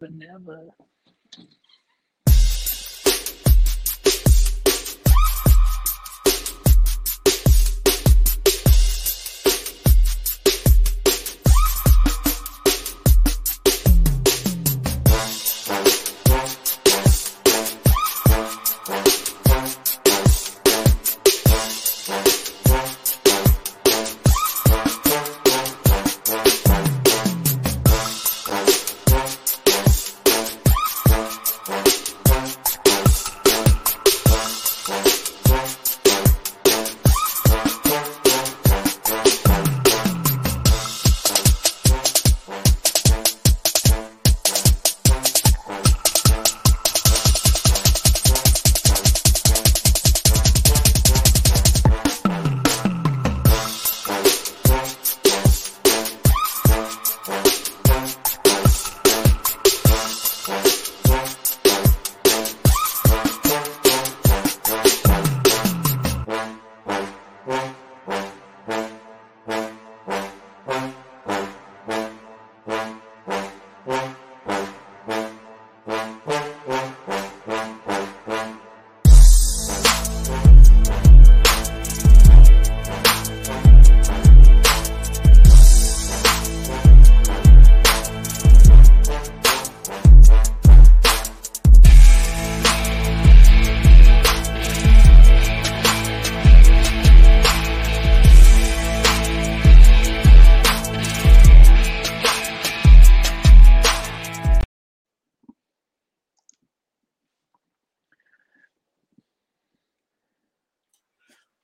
but never.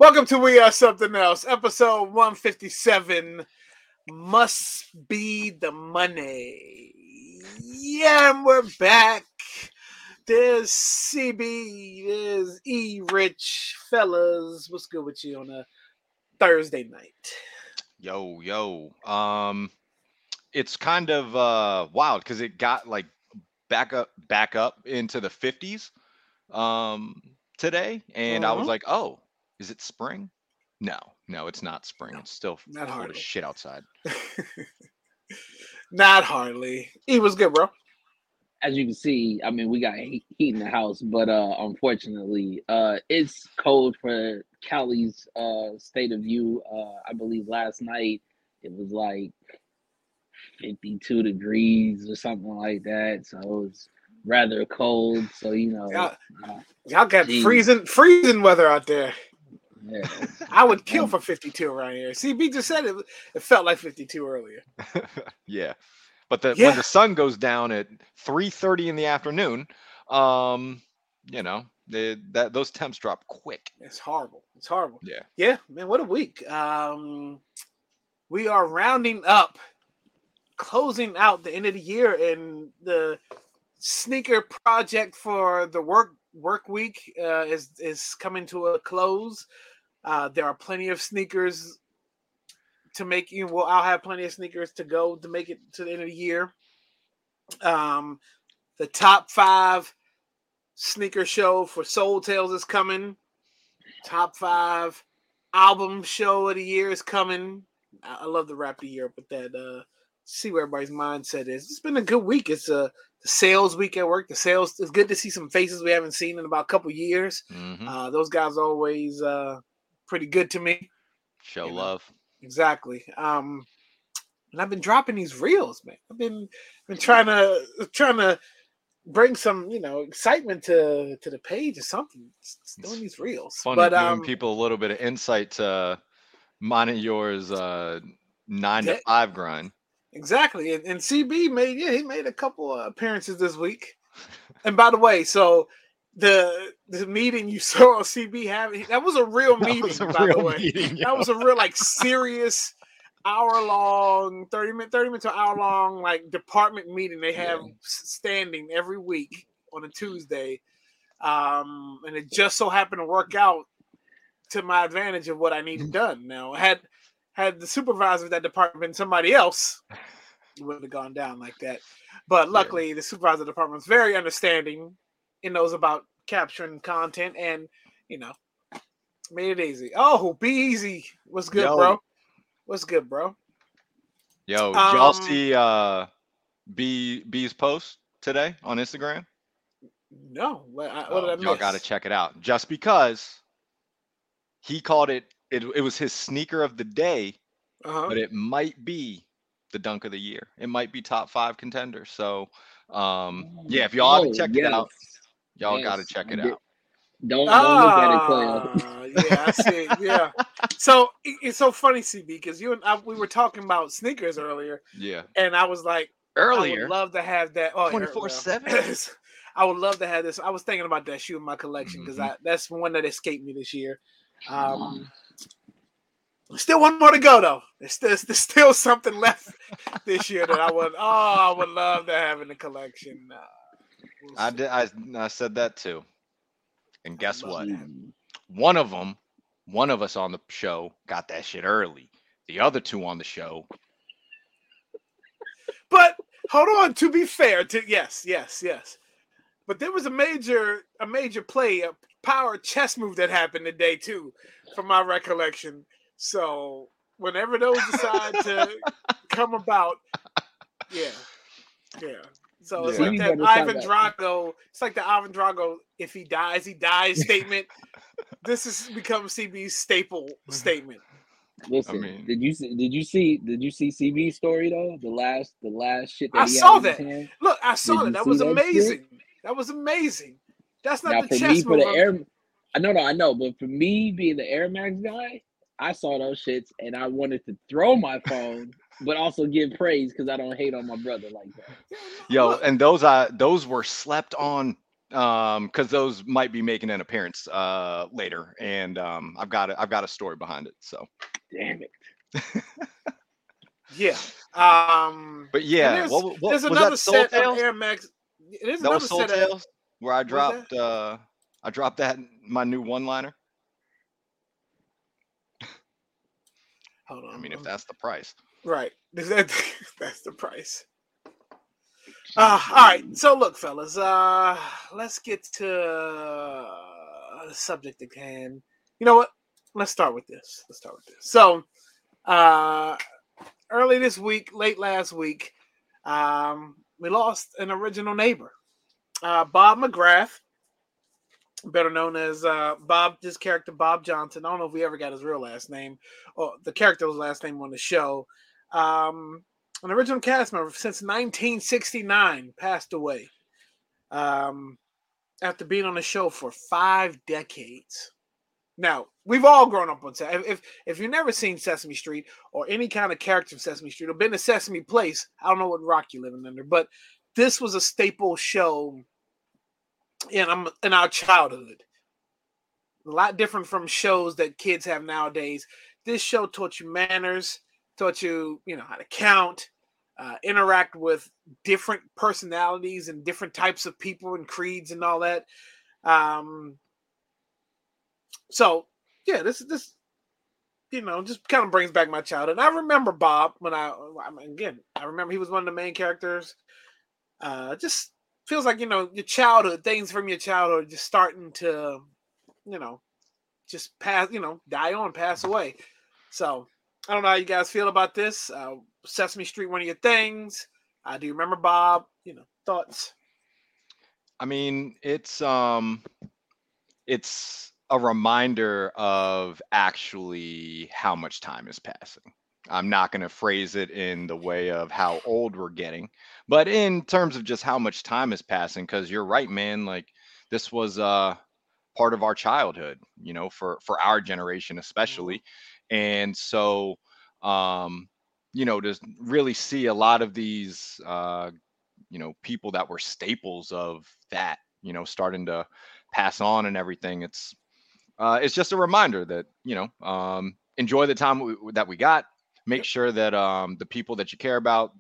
Welcome to We Are Something Else, episode 157. Must be the money. Yeah, and we're back. There's CB, there's E Rich. Fellas, what's good with you on a Thursday night? Yo, yo. Um it's kind of uh wild because it got like back up back up into the 50s um today. And I was Mhm. like, oh, is it spring? No, no, it's not spring. No, It's still not cold hardly. as shit outside. Not hardly. E was good, bro. As you can see, I mean, we got heat heat in the house, but uh, unfortunately, uh, it's cold for Cali's uh state of view. Uh, I believe last night it was like 52 degrees or something like that, so it was rather cold. So you know, Y'all, uh, y'all got Jeez. freezing freezing weather out there. Yeah. I would kill for 52 around here. CB just said it, it felt like 52 earlier. yeah. But the Yeah. when the sun goes down at 3:30 in the afternoon, um, you know, they, that those temps drop quick. It's horrible. It's horrible. Yeah. Yeah, man, what a week. Um we are rounding up, closing out the end of the year and the sneaker project for the work work week uh, is is coming to a close. Uh, there are plenty of sneakers to make you. Well, I'll have plenty of sneakers to go to make it to the end of the year. Um, the top five sneaker show for Soul Tales is coming. Top five album show of the year is coming. I, I love the wrap the year up with that. Uh, see where everybody's mindset is. It's been a good week. It's a sales week at work. The sales it's good to see some faces we haven't seen in about a couple years. Mhm. Uh, those guys always uh, pretty good to me. Show you know. love. Exactly. Um, and I've been dropping these reels, man. I've been been trying to trying to bring some you know excitement to to the page or something. Just doing these reels, Funny but giving um, people a little bit of insight to mine and yours uh nine to five grind. Exactly, and, and CB made yeah he made a couple of appearances this week. And by the way, so the the meeting you saw CB having that was a real meeting. was a by the way, meeting, that was a real like serious hour long, thirty minute, thirty minute to hour long like department meeting they have Yeah. standing every week on a Tuesday, um, and it just so happened to work out to my advantage of what I needed done. Now had had the supervisor of that department been somebody else, it wouldn't have gone down like that. But luckily, the supervisor of the department was very understanding and knows about capturing content and you know made it easy. Oh, be easy. What's good, Yo. bro? What's good, bro? Yo, did y'all Um, see uh B B's post today on Instagram? No, what, I, what Oh, did I y'all got to check it out. Just because he called it, it, it was his sneaker of the day, Uh-huh. but it might be the dunk of the year. It might be top five contender. So, um, yeah, if y'all Oh, haven't checked it out, yes, y'all got to check it out. Don't don't look at it, Claire. Ah, yeah, I see. Yeah. So it- it's so funny, CB, because you and I we were talking about sneakers earlier, Yeah. and I was like, I Earlier, would love to have that. Oh, 24/7? I would love to have this. I was thinking about that shoe in my collection because Mhm. That's one that escaped me this year. Um, still one more to go though. There's still, there's still something left this year that I would. Oh, I would love to have in the collection. Uh, we'll I did. I, I said that too. And guess what? Mm. One of them, one of us on the show got that shit early. The other two on the show, But hold on. To be fair, to yes, yes, yes. But there was a major, a major play, a power chess move that happened today too, from my recollection. So whenever those decide to come about, yeah, yeah. So it's Yeah. like that Ivan about- Drago. It's like the Ivan Drago. If he dies, he dies statement. this has become CB's staple statement. Listen, mean- did you see? Did you see? Did you see CB's story though? The last, the last shit that I he saw had that. Look, I saw Did that. That was that shit? amazing. That was amazing. That's not Now the for chess me, for the I'm- air, I know, no, I know, but for me being the Air Max guy, I saw those shits and I wanted to throw my phone, but also give praise because I don't hate on my brother like that. yo, and those I those were slept on um because those might be making an appearance uh later and um i've got a, i've got a story behind it so Damn it! yeah. Um, but yeah there's- what, what there's was another that set Soul of Air Max. There's that another was Soul set of. Tales where i dropped uh i dropped that my new one liner Hold on. i mean if that's the price right, that- that's the price. Uh, all right. So look, fellas. Uh, let's get to uh, the subject at hand. You know what? Let's start with this. Let's start with this. So, uh, early this week, late last week, um, we lost an original neighbor, uh, Bob McGrath, better known as uh, Bob. This character, Bob Johnson. I don't know if we ever got his real last name or the character's last name on the show. Um, an original cast member since 1969 passed away um, after being on the show for five decades. Now we've all grown up on Sesame. If if you've never seen Sesame Street or any kind of character in Sesame Street or been to Sesame Place, I don't know what rock you're living under, but this was a staple show in um, in our childhood. A lot different from shows that kids have nowadays. This show taught you manners, taught you you know how to count, uh, interact with different personalities and different types of people and creeds and all that. Um, so yeah, this this you know just kind of brings back my childhood. I remember Bob when I, again I remember he was one of the main characters. Uh, just feels like you know your childhood things from your childhood just starting to you know just pass you know die on pass away. So I don't know how you guys feel about this. Uh, Sesame Street, one of your things. Uh, do you remember Bob? You know thoughts. I mean, it's um it's a reminder of actually how much time is passing. I'm not going to phrase it in the way of how old we're getting, but in terms of just how much time is passing cuz you're right man, like this was uh part of our childhood, you know, for for our generation especially. And so um you know, to really see a lot of these uh you know people that were staples of that you know starting to pass on and everything it's uh it's just a reminder that you know um enjoy the time we, that we got. Make sure that um the people that you care about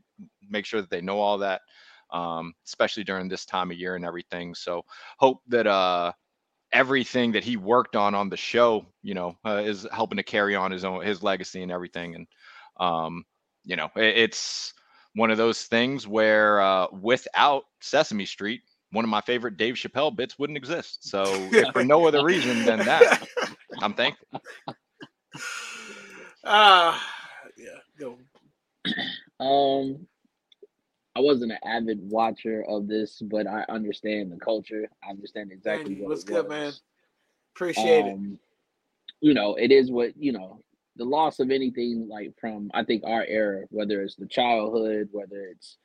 make sure that they know all that um especially during this time of year and everything. So hope that uh everything that he worked on on the show you know uh, is helping to carry on his own his legacy and everything and um you know it, it's one of those things where uh, without Sesame Street, one of my favorite Dave Chappelle bits wouldn't exist. So if for no other reason than that, I'm thankful. Ah, yeah, go. Um, I wasn't an avid watcher of this, but I understand the culture. I understand exactly what what's it good, man? Appreciate it. Um, you know, it is what you know. The loss of anything like from I think our era, whether it's the childhood, whether it's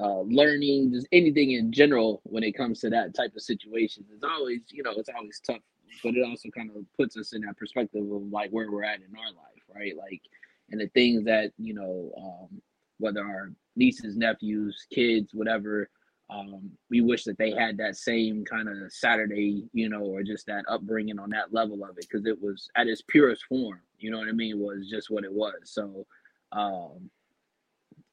uh, learning, just anything in general, when it comes to that type of situation, it's always you know it's always tough. But it also kind of puts us in that perspective of like where we're at in our life, right? Like, and the things that you know, um, whether our nieces, nephews, kids, whatever, um, we wish that they had that same kind of Saturday, you know, or just that upbringing on that level of it because it was at its purest form. You know what I mean? Was just what it was. So, um,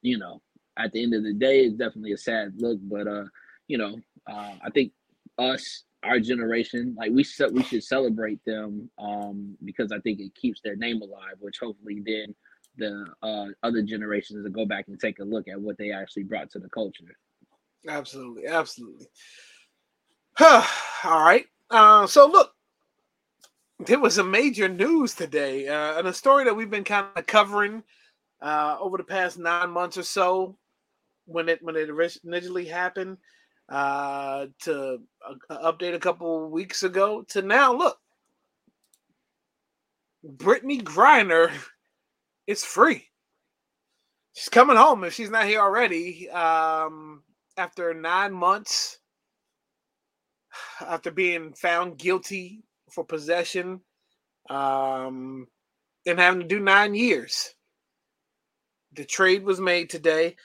you know, at the end of the day, it's definitely a sad look. But uh, you know, uh, I think us, our generation, like we we should celebrate them um, because I think it keeps their name alive, which hopefully then the uh, other generations to go back and take a look at what they actually brought to the culture. Absolutely, absolutely. All right. Uh, so look, there was a major news today, uh, and a story that we've been kind of covering uh, over the past nine months or so, when it when it originally happened, uh, to uh, update a couple weeks ago to now. Look, Brittney Griner is free. She's coming home if she's not here already. Um, after nine months, after being found guilty for possession, um, and having to do nine years. The trade was made today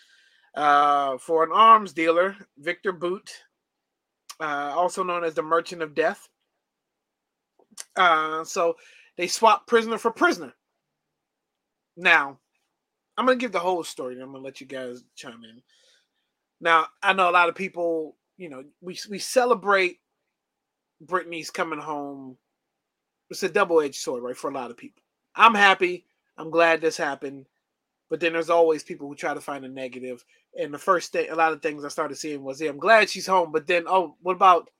uh, for an arms dealer, Viktor Bout, uh, also known as the Merchant of Death. Uh, so they swapped prisoner for prisoner. Now, I'm to give the whole story. and I'm to let you guys chime in. Now, I know a lot of people, you know, we we celebrate Brittney's coming home. It's a double-edged sword, right? For a lot of people. I'm happy. I'm glad this happened. But then there's always people who try to find a negative. And the first thing, a lot of things I started seeing was, yeah, I'm glad she's home. But then, oh, what about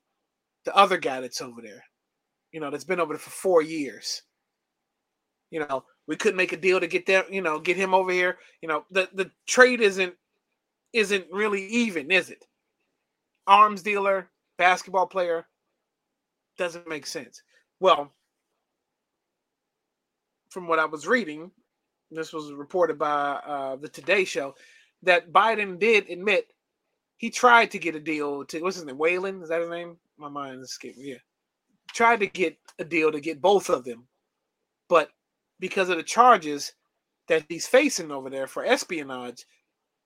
the other guy that's over there? You know, that's been over there for four years. You know, we couldn't make a deal to get them, you know, get him over here. You know, the the trade isn't isn't really even, is it? Arms dealer, basketball player, doesn't make sense. Well, from what I was reading, this was reported by uh, the Today Show, that Biden did admit he tried to get a deal to what's his name, Whelan? Is that his name? My mind is skipping. Yeah, tried to get a deal to get both of them, but because of the charges that he's facing over there for espionage,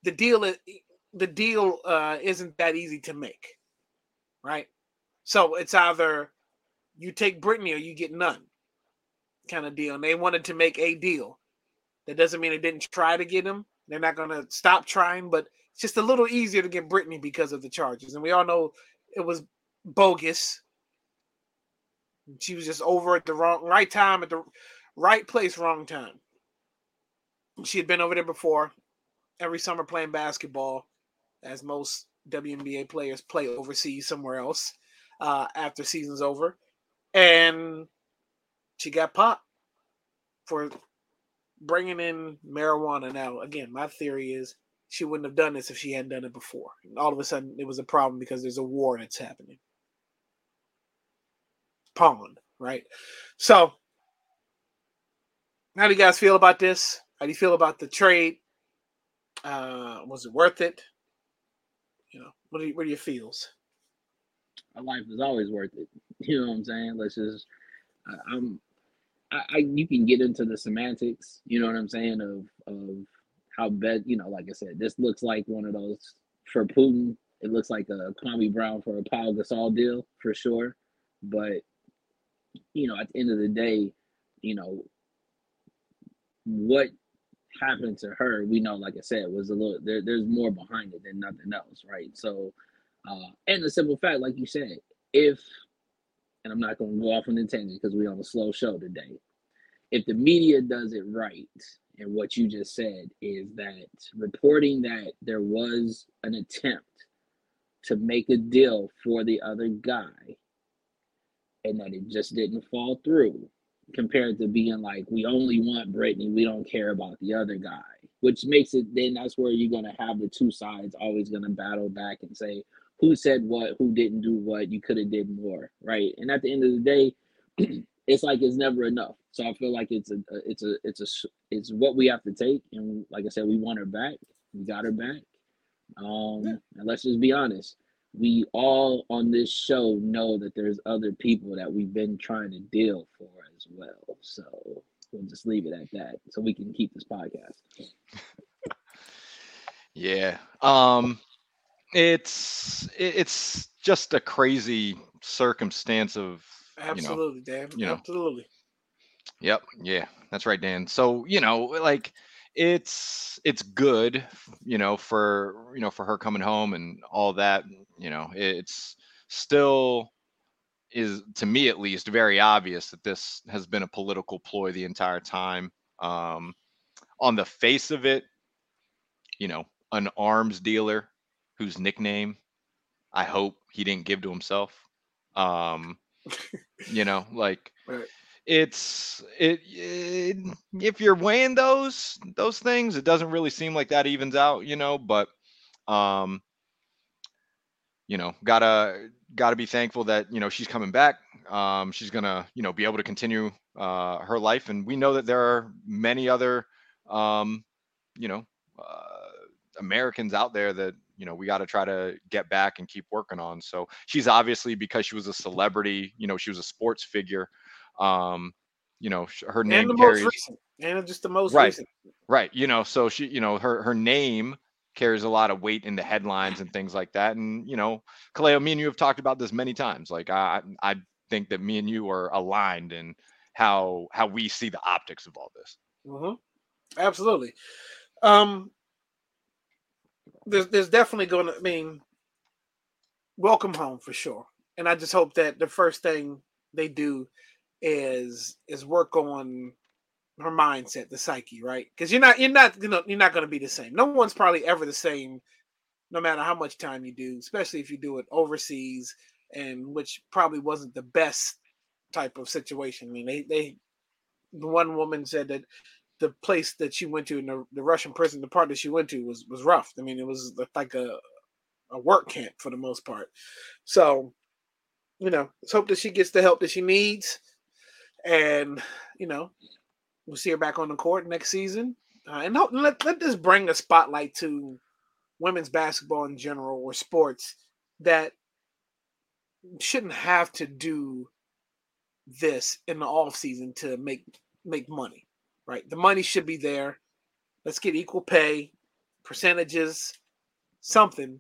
the deal the deal uh, isn't that easy to make, right? So it's either you take Brittney or you get none, kind of deal. And they wanted to make a deal. That doesn't mean they didn't try to get him. They're not going to stop trying, but it's just a little easier to get Brittney because of the charges. And we all know it was bogus. She was just over at the wrong right time at the right place, wrong time. She had been over there before, every summer playing basketball, as most WNBA players play overseas somewhere else uh, after season's over, and she got popped for bringing in marijuana. Now, again, my theory is she wouldn't have done this if she hadn't done it before. And all of a sudden, it was a problem because there's a war that's happening. Pond, right? So, how do you guys feel about this? How do you feel about the trade? Uh, was it worth it? You know, what are you, what are your feels? My life is always worth it. You know what I'm saying? Let's just, I, I'm, I, I, you can get into the semantics. You know what I'm saying of of how bad. You know, like I said, this looks like one of those for Putin. It looks like a Kwame Brown for a Paul Gasol deal for sure. But you know, at the end of the day, you know, what happened to her, we know, like I said, was a little there, there's more behind it than nothing else, right? So uh and the simple fact, like you said, if and I'm not gonna go off on a tangent because we're on a slow show today. If the media does it right, and what you just said is that reporting that there was an attempt to make a deal for the other guy and that it just didn't fall through compared to being like we only want Brittney, we don't care about the other guy. which makes it then that's where you're gonna have the two sides always gonna battle back and say who said what, who didn't do what, you could have did more, right? And at the end of the day, it's like it's never enough. So I feel like it's a, it's a, it's a, it's what we have to take. And like I said, we want her back. We got her back. Um, yeah. and let's just be honest. We all on this show know that there's other people that we've been trying to deal for as well. So we'll just leave it at that so we can keep this podcast. yeah. Um, it's it's just a crazy circumstance of absolutely, you know, Dan. You know, absolutely. Yep. Yeah, that's right, Dan. So you know, like it's it's good, you know, for you know for her coming home and all that. You know, it's still is to me at least very obvious that this has been a political ploy the entire time. Um, on the face of it, you know, an arms dealer whose nickname I hope he didn't give to himself. Um, you know, like right. it's it, it, if you're weighing those those things, it doesn't really seem like that evens out, you know, but um you know, gotta gotta be thankful that you know she's coming back. Um, she's gonna you know be able to continue uh, her life, and we know that there are many other um, you know uh, Americans out there that you know we got to try to get back and keep working on so she's obviously because she was a celebrity you know she was a sports figure um you know her name and carries recent, and just the most right recent. right you know so she you know her her name carries a lot of weight in the headlines and things like that and you know Kaleo, me and you have talked about this many times like i i think that me and you are aligned in how how we see the optics of all this mm-hmm. absolutely um there's there's definitely going to I mean welcome home for sure. And I just hope that the first thing they do is is work on her mindset, the psyche, right? Because you're not you're not you know you're not going to be the same. No one's probably ever the same, no matter how much time you do, especially if you do it overseas, and which probably wasn't the best type of situation. I mean, they they the one woman said that the place that she went to in the, the Russian prison, the part that she went to was was rough. I mean, it was like a a work camp for the most part. So, you know, let's hope that she gets the help that she needs, and you know, we'll see her back on the court next season. Uh, and let let this bring a spotlight to women's basketball in general or sports that shouldn't have to do this in the off season to make make money right? The money should be there. Let's get equal pay, percentages, something,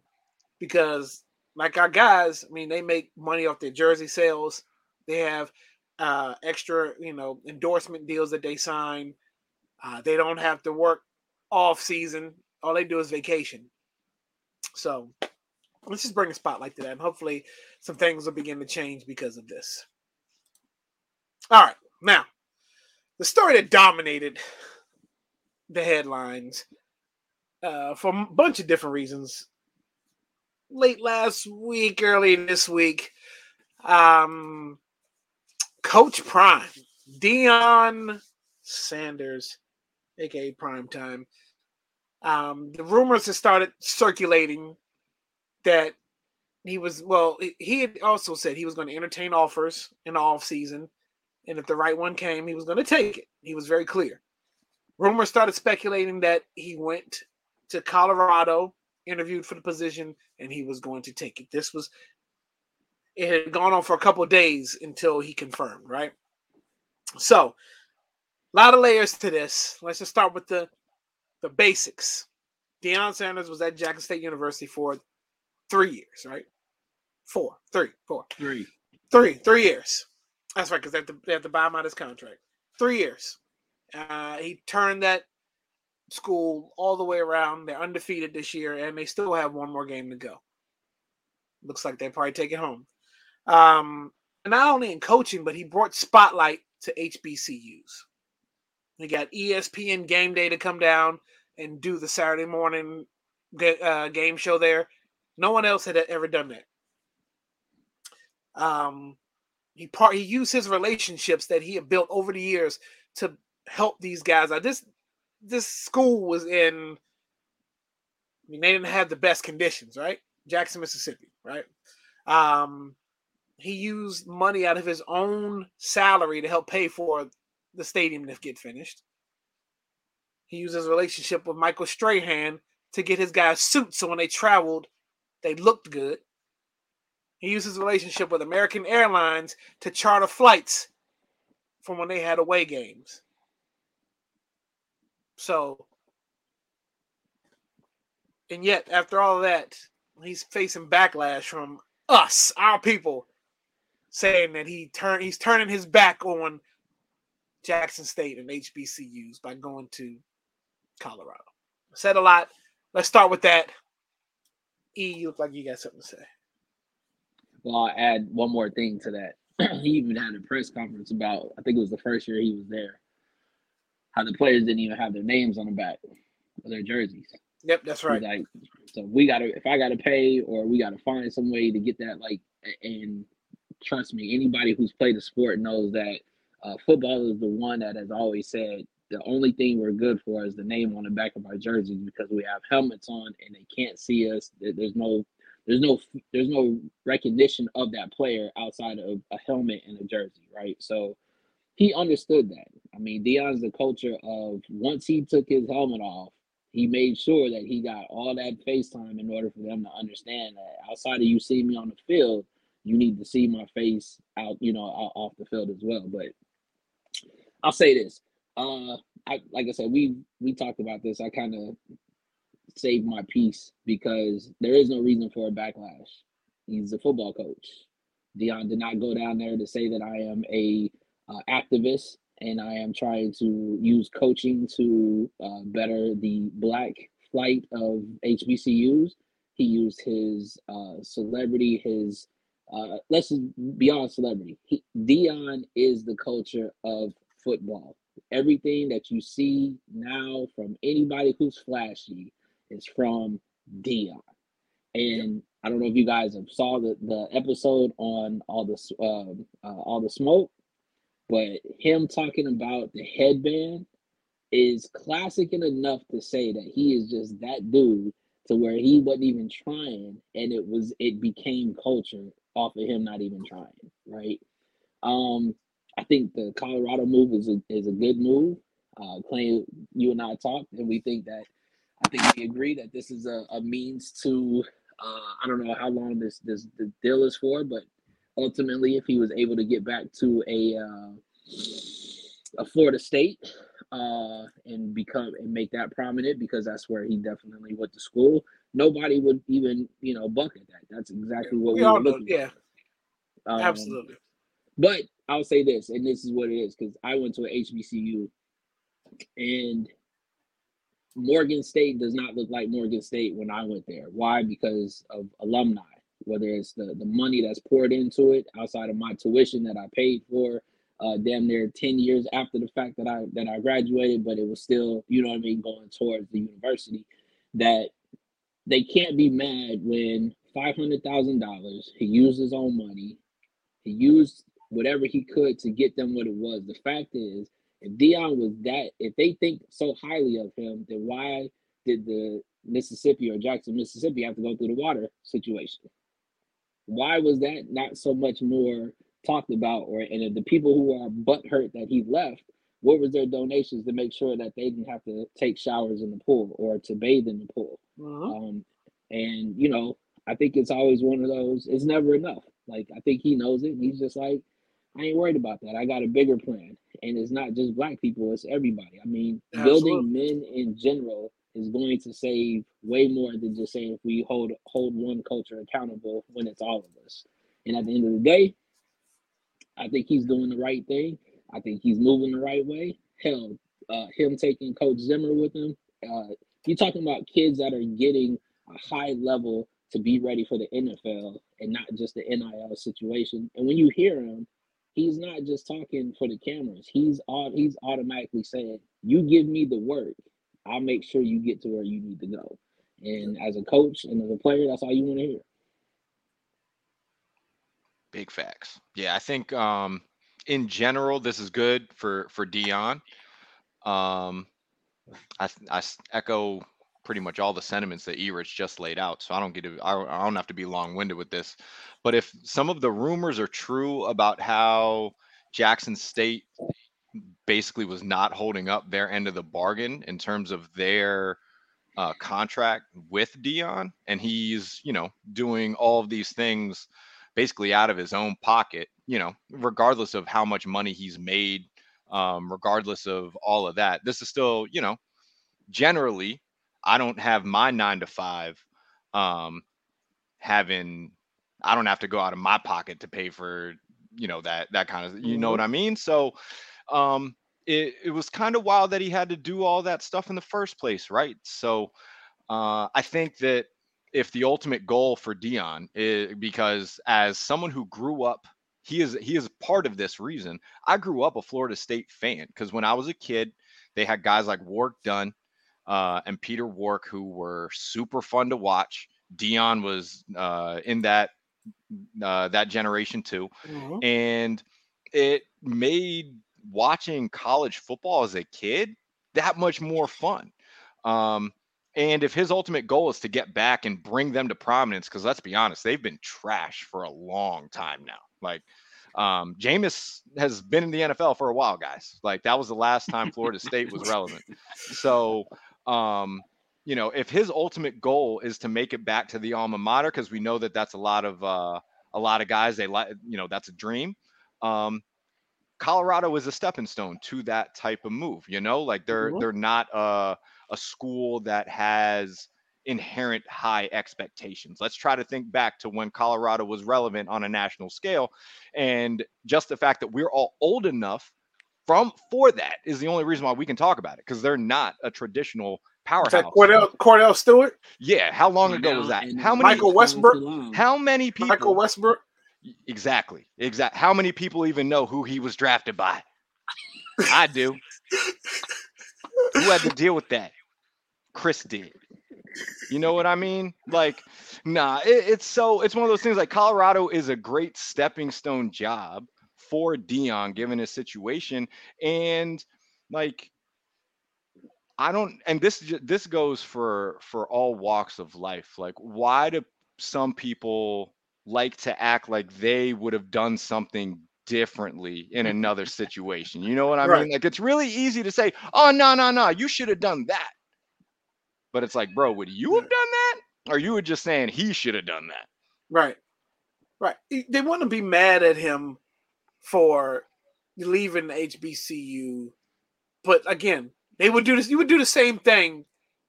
because like our guys, I mean, they make money off their jersey sales. They have uh, extra, you know, endorsement deals that they sign. Uh, they don't have to work off season. All they do is vacation. So let's just bring a spotlight to that, and hopefully, some things will begin to change because of this. All right, now the story that dominated the headlines uh, for a bunch of different reasons. Late last week, early this week, um, Coach Prime, Deion Sanders, aka Prime Time. Um, the rumors have started circulating that he was well. He had also said he was going to entertain offers in the off season and if the right one came, he was going to take it. He was very clear. Rumors started speculating that he went to Colorado, interviewed for the position, and he was going to take it. This was it had gone on for a couple days until he confirmed, right? So, a lot of layers to this. Let's just start with the the basics. Deion Sanders was at Jackson State University for three years, right? Four, three, four, three, three, three years. That's right, because they, they, have to buy him out his contract. Three years. Uh, he turned that school all the way around. They're undefeated this year, and they still have one more game to go. Looks like they probably take it home. Um, not only in coaching, but he brought spotlight to HBCUs. He got ESPN Game Day to come down and do the Saturday morning uh, game show there. No one else had ever done that. Um, he part he used his relationships that he had built over the years to help these guys out. This this school was in. I mean, they didn't have the best conditions, right? Jackson, Mississippi, right? Um, he used money out of his own salary to help pay for the stadium to get finished. He used his relationship with Michael Strahan to get his guys suits so when they traveled, they looked good. He used his relationship with American Airlines to charter flights from when they had away games. So, and yet, after all that, he's facing backlash from us, our people, saying that he turn he's turning his back on Jackson State and HBCUs by going to Colorado. I said a lot. Let's start with that. E, you look like you got something to say. Well, I'll add one more thing to that. he even had a press conference about, I think it was the first year he was there, how the players didn't even have their names on the back of their jerseys. Yep, that's right. Like, so we gotta, if I gotta pay or we gotta find some way to get that, like, and trust me, anybody who's played the sport knows that uh, football is the one that has always said the only thing we're good for is the name on the back of our jerseys because we have helmets on and they can't see us. There's no there's no there's no recognition of that player outside of a helmet and a jersey, right? So he understood that. I mean, Deion's the culture of once he took his helmet off, he made sure that he got all that FaceTime in order for them to understand that outside of you see me on the field, you need to see my face out, you know, off the field as well. But I'll say this. Uh I like I said, we we talked about this. I kind of saved my peace because there is no reason for a backlash. He's a football coach. Deion did not go down there to say that I am a uh, activist and I am trying to use coaching to uh, better the black flight of HBCUs. He used his uh, celebrity, his uh, let's be honest, celebrity. He, Deion is the culture of football. Everything that you see now from anybody who's flashy is from Deion. And yep. I don't know if you guys have saw the, the episode on all the uh, uh, all the smoke, but him talking about the headband is classic enough to say that he is just that dude to where he wasn't even trying and it was it became culture off of him not even trying right? Um i think the colorado move is a, is a good move. Uh clay you and i talked and we think that I think we agree that this is a, a means to uh, I don't know how long this this the deal is for, but ultimately, if he was able to get back to a uh, a Florida State uh, and become and make that prominent, because that's where he definitely went to school, nobody would even you know buck at that. That's exactly what we, we all know. Yeah, um, absolutely. But I'll say this, and this is what it is, because I went to an HBCU, and Morgan State does not look like Morgan State when I went there. Why? Because of alumni, whether it's the, the money that's poured into it outside of my tuition that I paid for, uh, damn near 10 years after the fact that I that I graduated, but it was still, you know what I mean, going towards the university, that they can't be mad when five hundred thousand dollars, he used his own money, he used whatever he could to get them what it was. The fact is if Deion was that, if they think so highly of him, then why did the Mississippi or Jackson, Mississippi have to go through the water situation? Why was that not so much more talked about? Or and the people who are butthurt that he left, what was their donations to make sure that they didn't have to take showers in the pool or to bathe in the pool? Uh-huh. Um, and you know, I think it's always one of those. It's never enough. Like I think he knows it. he's just like, I ain't worried about that. I got a bigger plan. And it's not just black people, it's everybody. I mean, Absolutely. building men in general is going to save way more than just saying if we hold hold one culture accountable when it's all of us. And at the end of the day, I think he's doing the right thing. I think he's moving the right way. Hell, uh, him taking Coach Zimmer with him. Uh, you're talking about kids that are getting a high level to be ready for the NFL and not just the NIL situation. And when you hear him, he's not just talking for the cameras. He's all he's automatically saying, "You give me the work, I'll make sure you get to where you need to go." And as a coach and as a player, that's all you want to hear. Big facts. Yeah, I think um, in general this is good for for Deion. Um, I, I echo pretty much all the sentiments that Erich just laid out. So I don't get to, I, I don't have to be long winded with this. But if some of the rumors are true about how Jackson State basically was not holding up their end of the bargain in terms of their uh, contract with Deion, and he's you know doing all of these things basically out of his own pocket, you know, regardless of how much money he's made, um, regardless of all of that. This is still, you know, generally, I don't have my nine to five um, having, I don't have to go out of my pocket to pay for, you know, that that kind of, you know what mm-hmm. I mean? So, um, it, it was kind of wild that he had to do all that stuff in the first place, right? So, uh, I think that if the ultimate goal for Deion is because as someone who grew up he is he is part of this reason. I grew up a Florida State fan because when I was a kid, they had guys like Warrick Dunn uh, and Peter Warrick who were super fun to watch. Dion was uh, in that uh, that generation too, mm-hmm. and it made watching college football as a kid that much more fun. Um, and if his ultimate goal is to get back and bring them to prominence, because let's be honest, they've been trash for a long time now. Like, um, Jameis has been in the NFL for a while, guys. Like, that was the last time Florida State was relevant. So, um, you know, if his ultimate goal is to make it back to the alma mater, because we know that that's a lot of uh, a lot of guys they like, you know, that's a dream. Um, Colorado is a stepping stone to that type of move. You know, like they're mm-hmm. they're not uh a school that has inherent high expectations. Let's try to think back to when Colorado was relevant on a national scale. And just the fact that we're all old enough from for that is the only reason why we can talk about it because they're not a traditional powerhouse. Kordell, Kordell Stewart? Yeah. How long ago was that? How many Michael Westbrook? How many people Michael Westbrook? Exactly. Exactly. How many people even know who he was drafted by? I do. who had to deal with that? Chris did. You know what I mean? Like, nah, it, it's so it's one of those things like Colorado is a great stepping stone job for Deion given his situation. And like I don't and this this goes for for all walks of life. Like, why do some people like to act like they would have done something differently in another situation. You know what I right. mean? Like it's really easy to say, "Oh no, no, no, you should have done that." But it's like, bro, would you have done that? Or you were just saying he should have done that? Right. Right. They want to be mad at him for leaving the HBCU. But again, they would do this. You would do the same thing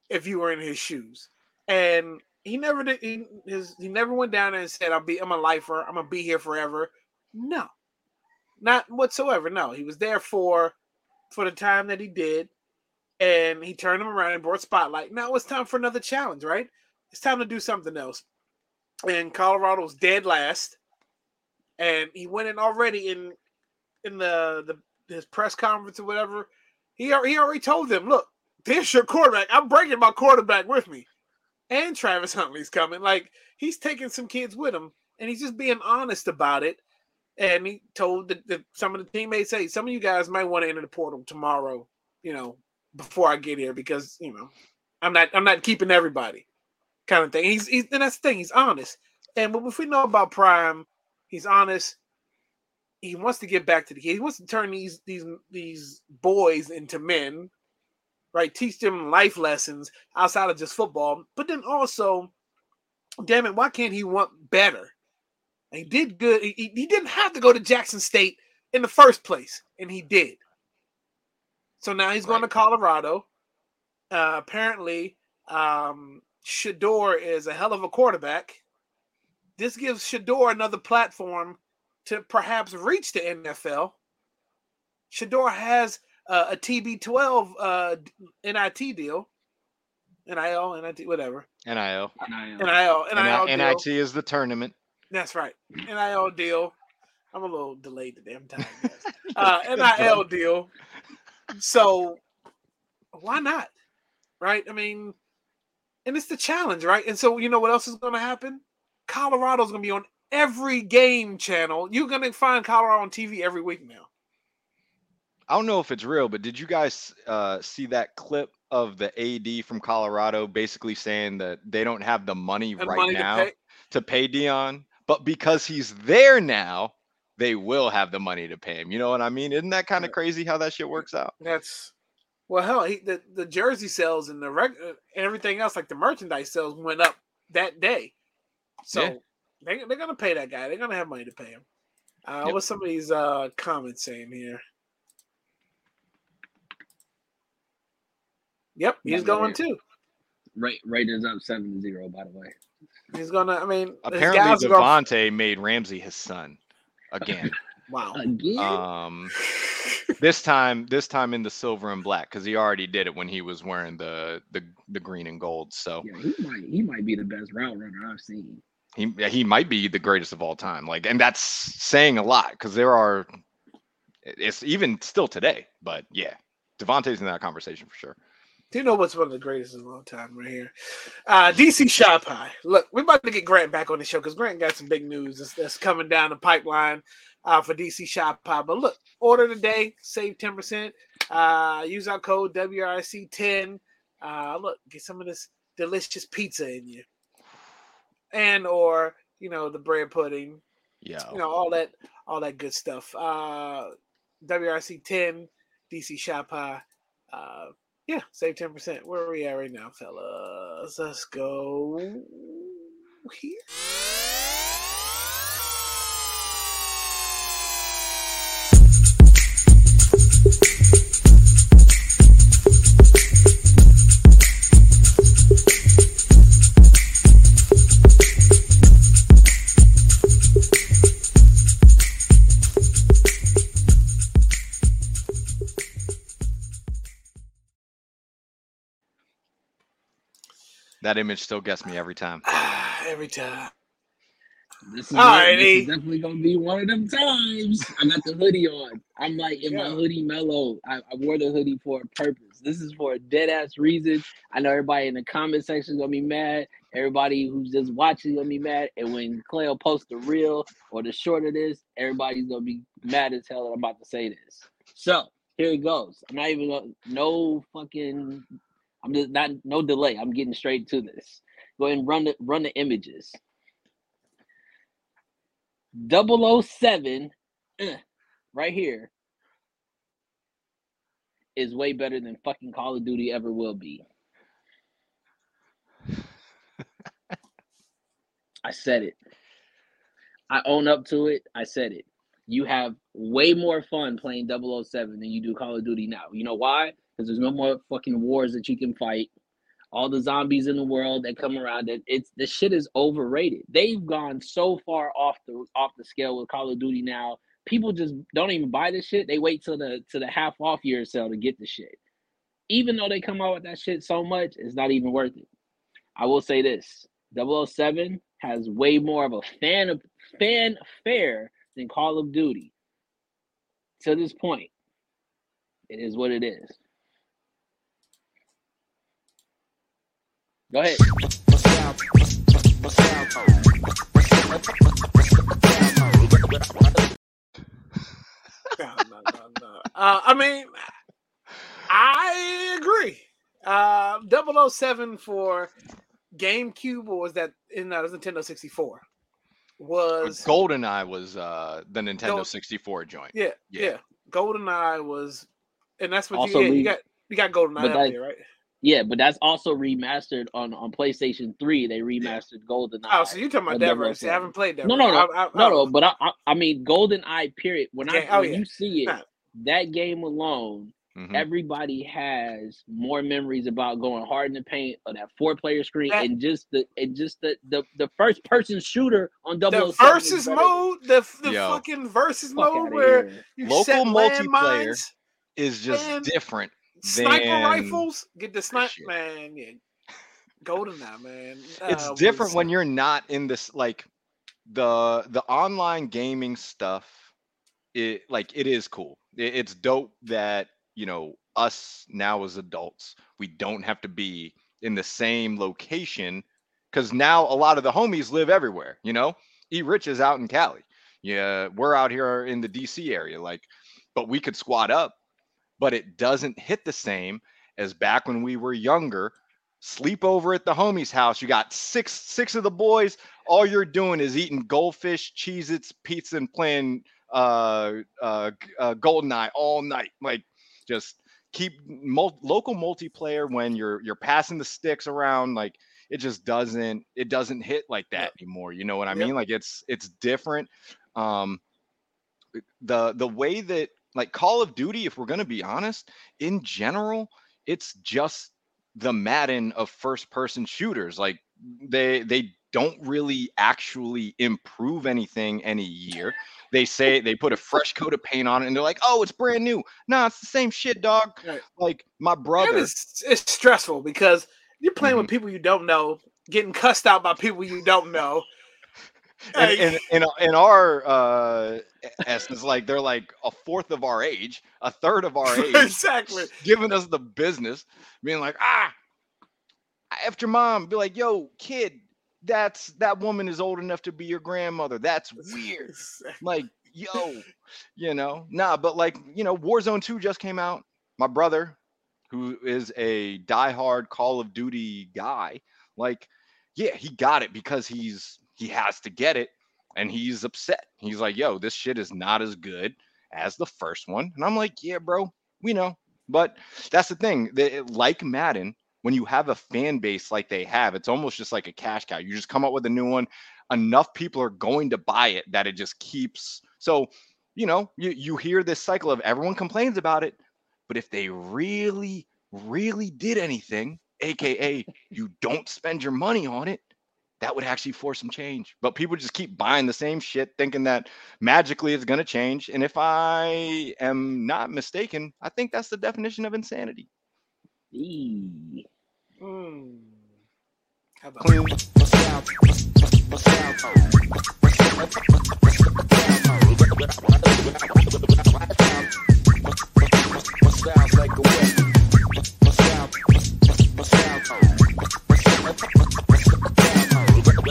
if you were in his shoes. And he never did. He, his, he never went down and said, "I'll be. I'm a lifer. I'm gonna be here forever." No, not whatsoever. No, he was there for for the time that he did, and he turned him around and brought spotlight. Now it's time for another challenge, right? It's time to do something else. And Colorado's dead last, and he went in already in in the the his press conference or whatever. He he already told them, "Look, there's your quarterback. I'm bringing my quarterback with me, and Travis Hunter's coming. Like he's taking some kids with him, and he's just being honest about it." And he told the, the, some of the teammates, "Hey, some of you guys might want to enter the portal tomorrow. You know, before I get here because you know I'm not I'm not keeping everybody kind of thing. He's, he's and that's the thing. He's honest. And if we know about Prime, he's honest. He wants to get back to the kid. He wants to turn these these these boys into men, right? Teach them life lessons outside of just football. But then also, damn it, why can't he want better? He did good. He, he didn't have to go to Jackson State in the first place, and he did. So now he's right. going to Colorado. Uh, apparently, um, Shedeur is a hell of a quarterback. This gives Shedeur another platform to perhaps reach the NFL. Shedeur has uh, a TB12 uh, NIT deal. NIL, NIT, whatever. NIL. NIL. NIL. NIL, NIL NIT is the tournament. That's right. NIL deal. I'm a little delayed today. I'm tired. uh, NIL deal so why not? Right? I mean, and it's the challenge, right? And so you know what else is going to happen? Colorado's going to be on every game channel. You're going to find Colorado on TV every week now. I don't know if it's real, but did you guys uh, see that clip of the AD from Colorado basically saying that they don't have the money And right money to now pay- to pay Dion, but because he's there now, they will have the money to pay him. You know what I mean? Isn't that kind of crazy how that shit works out? That's well, hell, he, the the jersey sales and the reg, uh, and everything else, like the merchandise sales, went up that day. So Yeah. they they're gonna pay that guy. They're gonna have money to pay him. Uh, Yep. What's some of these uh, comments saying here? Yep, he's By going way. too. Right, Raiders up seven to zero. By the way. He's gonna. I mean, Apparently, guys are Davante made Ramsey his son again. Wow. Again. um, this time, this time in the silver and black, because he already did it when he was wearing the the the green and gold. So yeah, he might he might be the best route runner I've seen. he he might be the greatest of all time. Like, and that's saying a lot because there are. It's even still today, but yeah, Davante's in that conversation for sure. Do you know what's one of the greatest of all time right here? Uh, DC Shop High. Look, we're about to get Grant back on the show because Grant got some big news that's, that's coming down the pipeline uh, for DC Shop High. But look, order today, save 10%. Uh, use our code WRC10. Uh, look, get some of this delicious pizza in you. And or, you know, the bread pudding, Yeah. you know, all that all that good stuff. Uh WRC10, DC Shop High. Uh yeah, save 10%. Where are we at right now, fellas? Let's go here. That image still gets me every time. Every time. This is, one- this Alrighty. is definitely gonna be one of them times. I got the hoodie on. I'm like in my hoodie mellow. I, I wore the hoodie for a purpose. This is for a dead ass reason. I know everybody in the comment section is gonna be mad. Everybody who's just watching is gonna be mad. And when Clay posts the reel or the short of this, everybody's gonna be mad as hell that I'm about to say this. So here it goes. I'm not even gonna no fucking I'm just not no delay. I'm getting straight to this. Go ahead and run the run the images. 007 eh, right here is way better than fucking Call of Duty ever will be. I said it. I own up to it. I said it. You have way more fun playing 007 than you do Call of Duty now. You know why? Because there's no more fucking wars that you can fight. All the zombies in the world that come around it, it's the shit is overrated. They've gone so far off the off the scale with Call of Duty now. People just don't even buy this shit. They wait till the to the half off year sale to get the shit. Even though they come out with that shit so much, it's not even worth it. I will say this: 007 has way more of a fan of fanfare than Call of Duty. To this point, it is what it is. Go ahead. No, no, no, no. Uh, I mean, I agree. Uh, 007 for GameCube, or was that in uh, it was Nintendo 64? Was GoldenEye was uh, the Nintendo Gold- 64 joint. yeah, Yeah. yeah, GoldenEye was, and that's what Also you, get. re- you got. You got GoldenEye But up that- there, right? Yeah, but that's also remastered on on PlayStation 3. They remastered GoldenEye. Oh, so you're talking about or that version? See, I haven't played that. No, no, no, I, I, no, I- no. But I, I, I mean, GoldenEye. Period. When I oh, when yeah. you see it, Nah. that game alone, Mhm. everybody has more memories about going hard in the paint or that four player screen That- and just the and just the the, the first person shooter on double. the versus mode, the the Yo. fucking versus Fuck mode where you Local set multiplayer landmines, Is just Man, different. Sniper than rifles, get the sniper man. Yeah, GoldenEye, man. it's different when you're not in this like the the online gaming stuff it like it is cool. It- it's dope that you know us now as adults we don't have to be in the same location because now a lot of the homies live everywhere you know? E rich is out in cali. Yeah we're out here in the dc area like but we could squat up but it doesn't hit the same as back when we were younger. Sleep over at the homie's house. You got six six of the boys. All you're doing is eating goldfish, Cheez-Its, pizza, and playing uh, uh, uh, Goldeneye all night. Like just keep mul- local multiplayer when you're you're passing the sticks around. Like it just doesn't it doesn't hit like that anymore. You know what I Yep. mean? Like it's it's different. Um, the the way that like Call of Duty, if we're gonna be honest, in general, it's just the Madden of first person shooters. Like they they don't really actually improve anything any year. They say they put a fresh coat of paint on it and they're like, oh, it's brand new. No, it's the same shit, dog. Right. Like my brother. it's, it's stressful because you're playing Mm-hmm. with people you don't know, getting cussed out by people you don't know. And in, in, in our uh essence, like they're like a fourth of our age, a third of our age, exactly. giving us the business, being like, ah, after mom, be like, yo, kid, that's that woman is old enough to be your grandmother. That's weird. Like, yo, you know, nah, but like, you know, Warzone 2 just came out. My brother, who is a diehard Call of Duty guy, like, yeah, he got it because he's he has to get it and he's upset. He's like, yo, this shit is not as good as the first one. And I'm like, yeah, bro, we know. But that's the thing. That like Madden, when you have a fan base like they have, it's almost just like a cash cow. You just come up with a new one. Enough people are going to buy it that it just keeps. So, you know, you, you hear this cycle of everyone complains about it. But if they really, really did anything, aka you don't spend your money on it, that would actually force some change. But people just keep buying the same shit, thinking that magically it's going to change. And if I am not mistaken, I think that's the definition of insanity. Eee. How about Clean.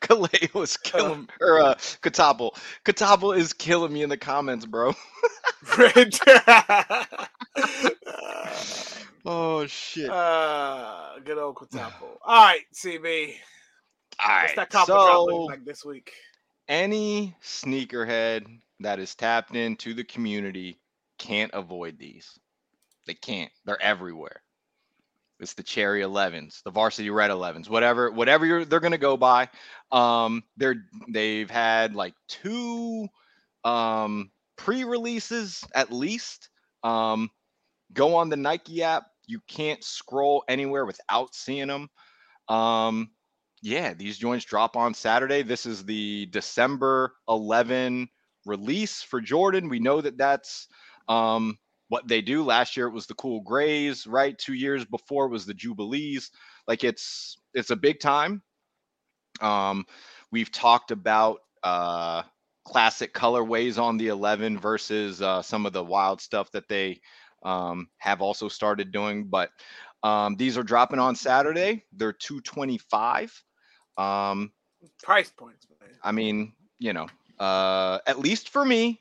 Kaleo is killing, or uh. Katapel is killing me in the comments, bro. Oh shit! Uh, good old Quintapo. All right, CB. What's right, that copper so like this week? Any sneakerhead that is tapped into the community can't avoid these. They can't. They're everywhere. It's the cherry 11s, the varsity red 11s, whatever, whatever they're gonna go by. Um, they're they've had like two um pre-releases at least. Um, go on the Nike app. You can't scroll anywhere without seeing them. Um, yeah, these joints drop on Saturday. This is the December 11 release for Jordan. We know that that's um, what they do. Last year it was the Cool Grays, right? Two years before was the Jubilees. Like it's it's a big time. Um, we've talked about uh, classic colorways on the 11 versus uh, some of the wild stuff that they um, have also started doing, but um, these are dropping on Saturday. They're 225. Um, Price points, man. I mean, you know, uh, at least for me,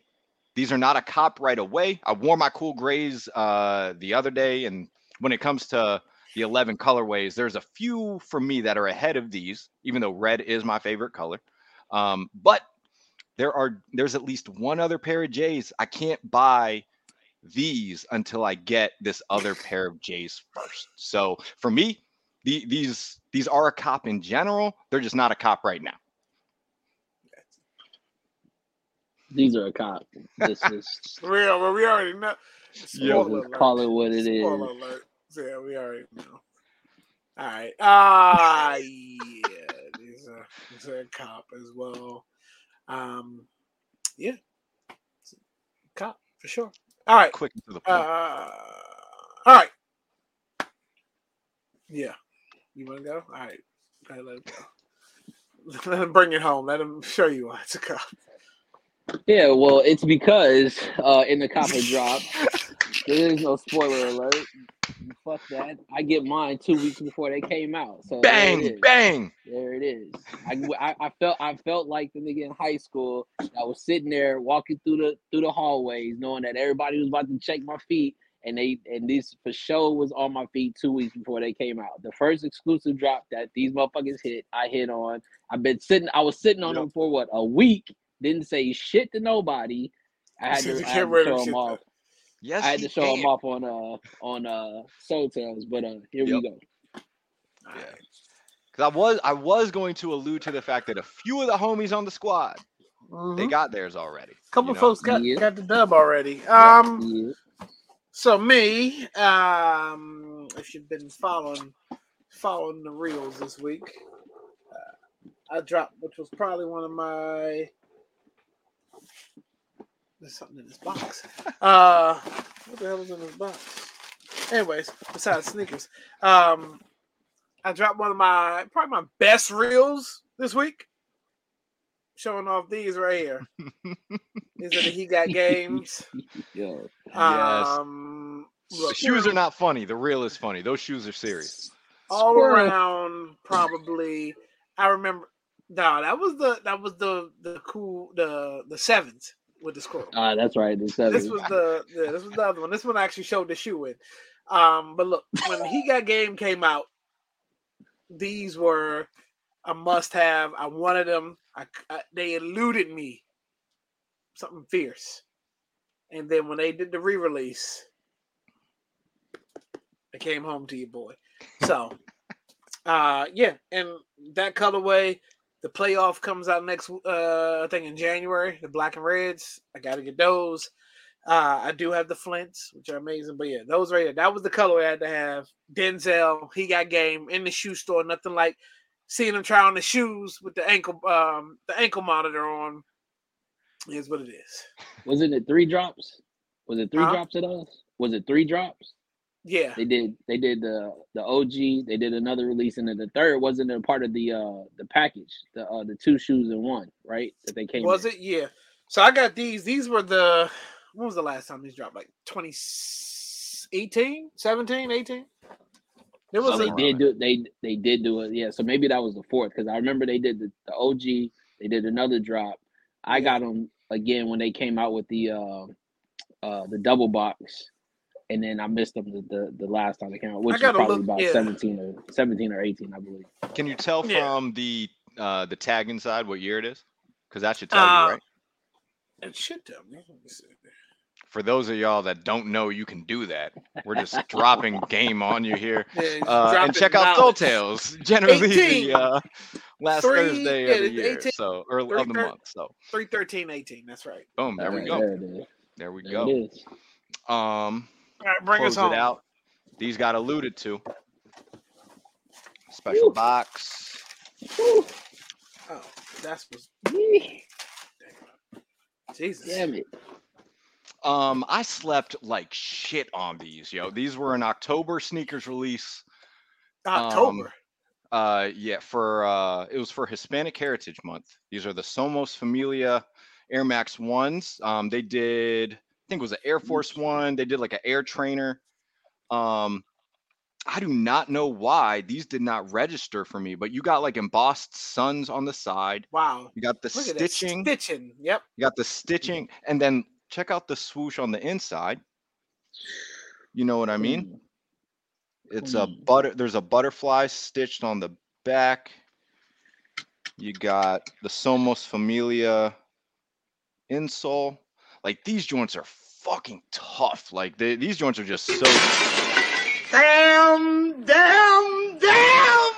these are not a cop right away. I wore my cool grays uh, the other day, and when it comes to the 11 colorways, there's a few for me that are ahead of these, even though red is my favorite color. Um, but there are there's at least one other pair of J's I can't buy these until I get this other pair of J's first. So for me, the, these these are a cop in general. They're just not a cop right now. These are a cop. This is Real, but we already know. Yo, Spoiler just call it what it is. Spoiler alert. Yeah, we already know. All right. Ah, yeah. These are, these are a cop as well. Um, yeah. Cop for sure. All right. Quick to the point. Uh, all right. Yeah. You want to go? All right. Go ahead, let him go. Let him bring it home. Let him show you why it's a cop. Yeah, well, it's because uh, in the copper drop, there is no spoiler alert. Fuck that. I get mine two weeks before they came out. So there it Bang, is. bang. There it is. I, I, I felt I felt like the nigga in high school. I was sitting there walking through the through the hallways, knowing that everybody was about to check my feet, and they and this for sure was on my feet two weeks before they came out. The first exclusive drop that these motherfuckers hit, I hit on. I've been sitting. I was sitting on Yep. them for what a week. Didn't say shit to nobody. I had to, I had to show them them shit, off. Yes, I had to show them off on uh on uh Soul Tales, but uh here we Yep. go. Yeah. Because I was I was going to allude to the fact that a few of the homies on the squad they Mhm. got theirs already. A couple you know? folks got, Yeah. got the dub already. Um, Yeah. So me, um, if you've been following following the reels this week, uh, I dropped, which was probably one of my. There's something in this box. Uh, what the hell is in this box? Anyways, besides sneakers, um, I dropped one of my probably my best reels this week, showing off these right here. these are the He Got Games. Yo. Yes. Um, The look, shoes are not funny. The real is funny. Those shoes are serious. all Squirrel. around. Probably, I remember. No, that was the that was the the cool the the sevens with the squirrel. Ah, that's right. The This was the yeah, this was the other one. This one actually showed the shoe in. Um, but look, when he got game came out, these were a must have. I wanted them. I, I they eluded me. Something fierce. And then when they did the re-release, I came home to you, boy. So, uh, yeah, and that colorway, the playoff comes out next, uh, I think in January. The black and reds, I got to get those. Uh, I do have the Flints, which are amazing, but yeah, those right there. That was the color I had to have. Denzel, he got game in the shoe store. Nothing like seeing him try on the shoes with the ankle, um, the ankle monitor on. Is what it is. Wasn't it three drops? Was it three Huh? drops of those? Was it three drops? Yeah, They did. They did the the OG. They did another release, and then the third wasn't a part of the uh the package. The uh the two shoes in one, right? That they came. was in. it? Yeah. So I got these. These were the. When was the last time these dropped? Like 2018, 17, 18? There was So a, they did do they they did do it. Yeah. So maybe that was the fourth because I remember they did the, the OG. They did another drop. I got them again when they came out with the uh uh the double box. And then I missed them the, the, the last time they came out, which was probably look- about yeah. seventeen or seventeen or eighteen, I believe. Can you tell Yeah. from the uh, the tag inside what year it is? Because that should tell Uh, you, right? it should tell me. Let me see. For those of y'all that don't know, you can do that. We're just dropping game on you here. Yeah, Uh, and check out Soul. Tales, generally 18. the uh, last Three- Thursday yeah, of the year, 18. so or Three of the thir- month. So 313, 18. That's right. boom, there we Alright, go. There. There we There go. Um, All right, bring us home. it out. These got alluded to. Special Woo. box. Oh, that's what's. Yee, Jesus. Damn it. Um, I slept like shit on these, yo. These were an October sneakers release. October. Uh, yeah, for uh, it was for Hispanic Heritage Month. These are the Somos Familia Air Max ones. Um, they did, I think it was an Air Force One. They did like an Air Trainer. Um, I do not know why these did not register for me, but you got like embossed suns on the side. wow. You got the Look stitching. stitching. Yep. You got the stitching, and then check out the swoosh on the inside. You know what I mean? It's a butter. There's a butterfly stitched on the back. You got the Somos Familia insole. Like these joints are fucking tough. Like they, these joints are just so. Damn, damn, damn.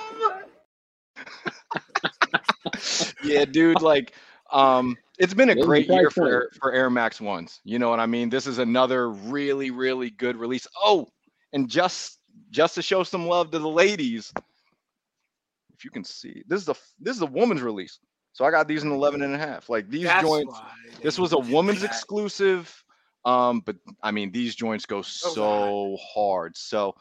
yeah, dude. Like, um, it's been a What great year for? Air, for Air Max ones. You know what I mean? This is another really, really good release. Oh, and just just to show some love to the ladies, if you can see, this is a this is a woman's release. So I got these in 11 and a half. Like these That's joints. This was a woman's that. exclusive. Um, but I mean, these joints go hot. so hard. So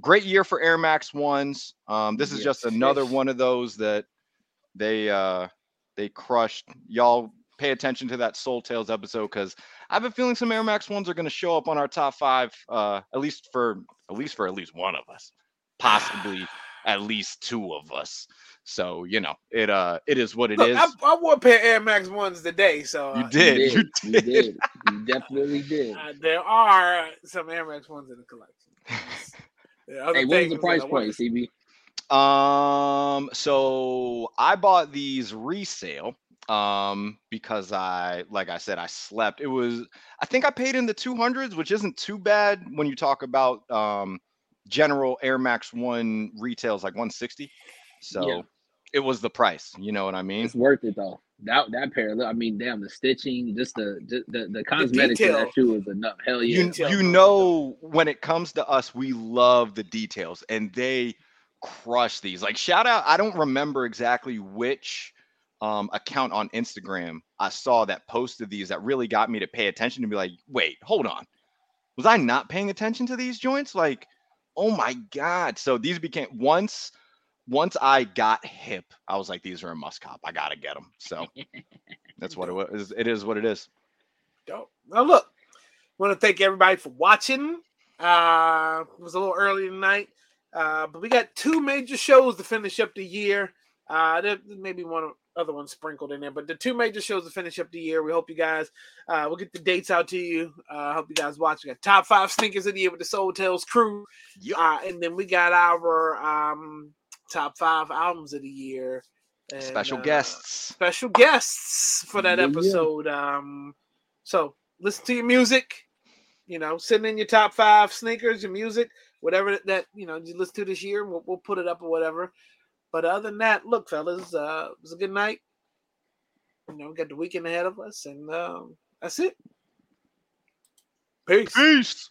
great year for Air Max ones. Um, this is just another Yes. one of those that they uh they crushed. Y'all pay attention to that Soul Tales episode because I have a feeling some Air Max ones are going to show up on our top five, uh, at least for at least for at least one of us, possibly at least two of us. So you know, it uh, it is what it Look, is. I, I wore a pair of Air Max ones today, so You uh, did. You You did. You did. did. You definitely did. uh, there are some Air Max ones in the collection. There are Hey, what was the price point. CB? Um, so I bought these resale um because I like I said I slept. It was I think I paid in the 200s, which isn't too bad when you talk about um general Air Max 1 retails like 160. So Yeah. it was the price, you know what I mean? It's worth it though. That that pair, I mean, damn, the stitching, just the just the, the cosmetics of that shoe is enough. Hell yeah. you you know when it comes to us we love the details and they crush these like shout out i don't remember exactly which um, account on instagram i saw that posted these that really got me to pay attention to be like wait hold on was i not paying attention to these joints like oh my god so these became once once i got hip i was like these are a must cop i gotta get them so that's what it was it is what it is Dope. Now look, want to thank everybody for watching. Uh, it was a little early tonight, uh, but we got two major shows to finish up the year. Uh, there there may be one other ones sprinkled in there, but the two major shows to finish up the year. We hope you guys. Uh, we'll get the dates out to you. Uh, hope you guys watch. We got top five sneakers of the year with the Soul Tales crew, uh, and then we got our um, top five albums of the year. and, special uh, guests special guests for that Yeah, yeah. episode. Um, so listen to your music. You know, send in your top five sneakers, your music, whatever that, that you know you listen to this year. We'll, we'll put it up or whatever. But other than that, look, fellas, uh, it was a good night. You know, we got the weekend ahead of us, and um, that's it. Peace. peace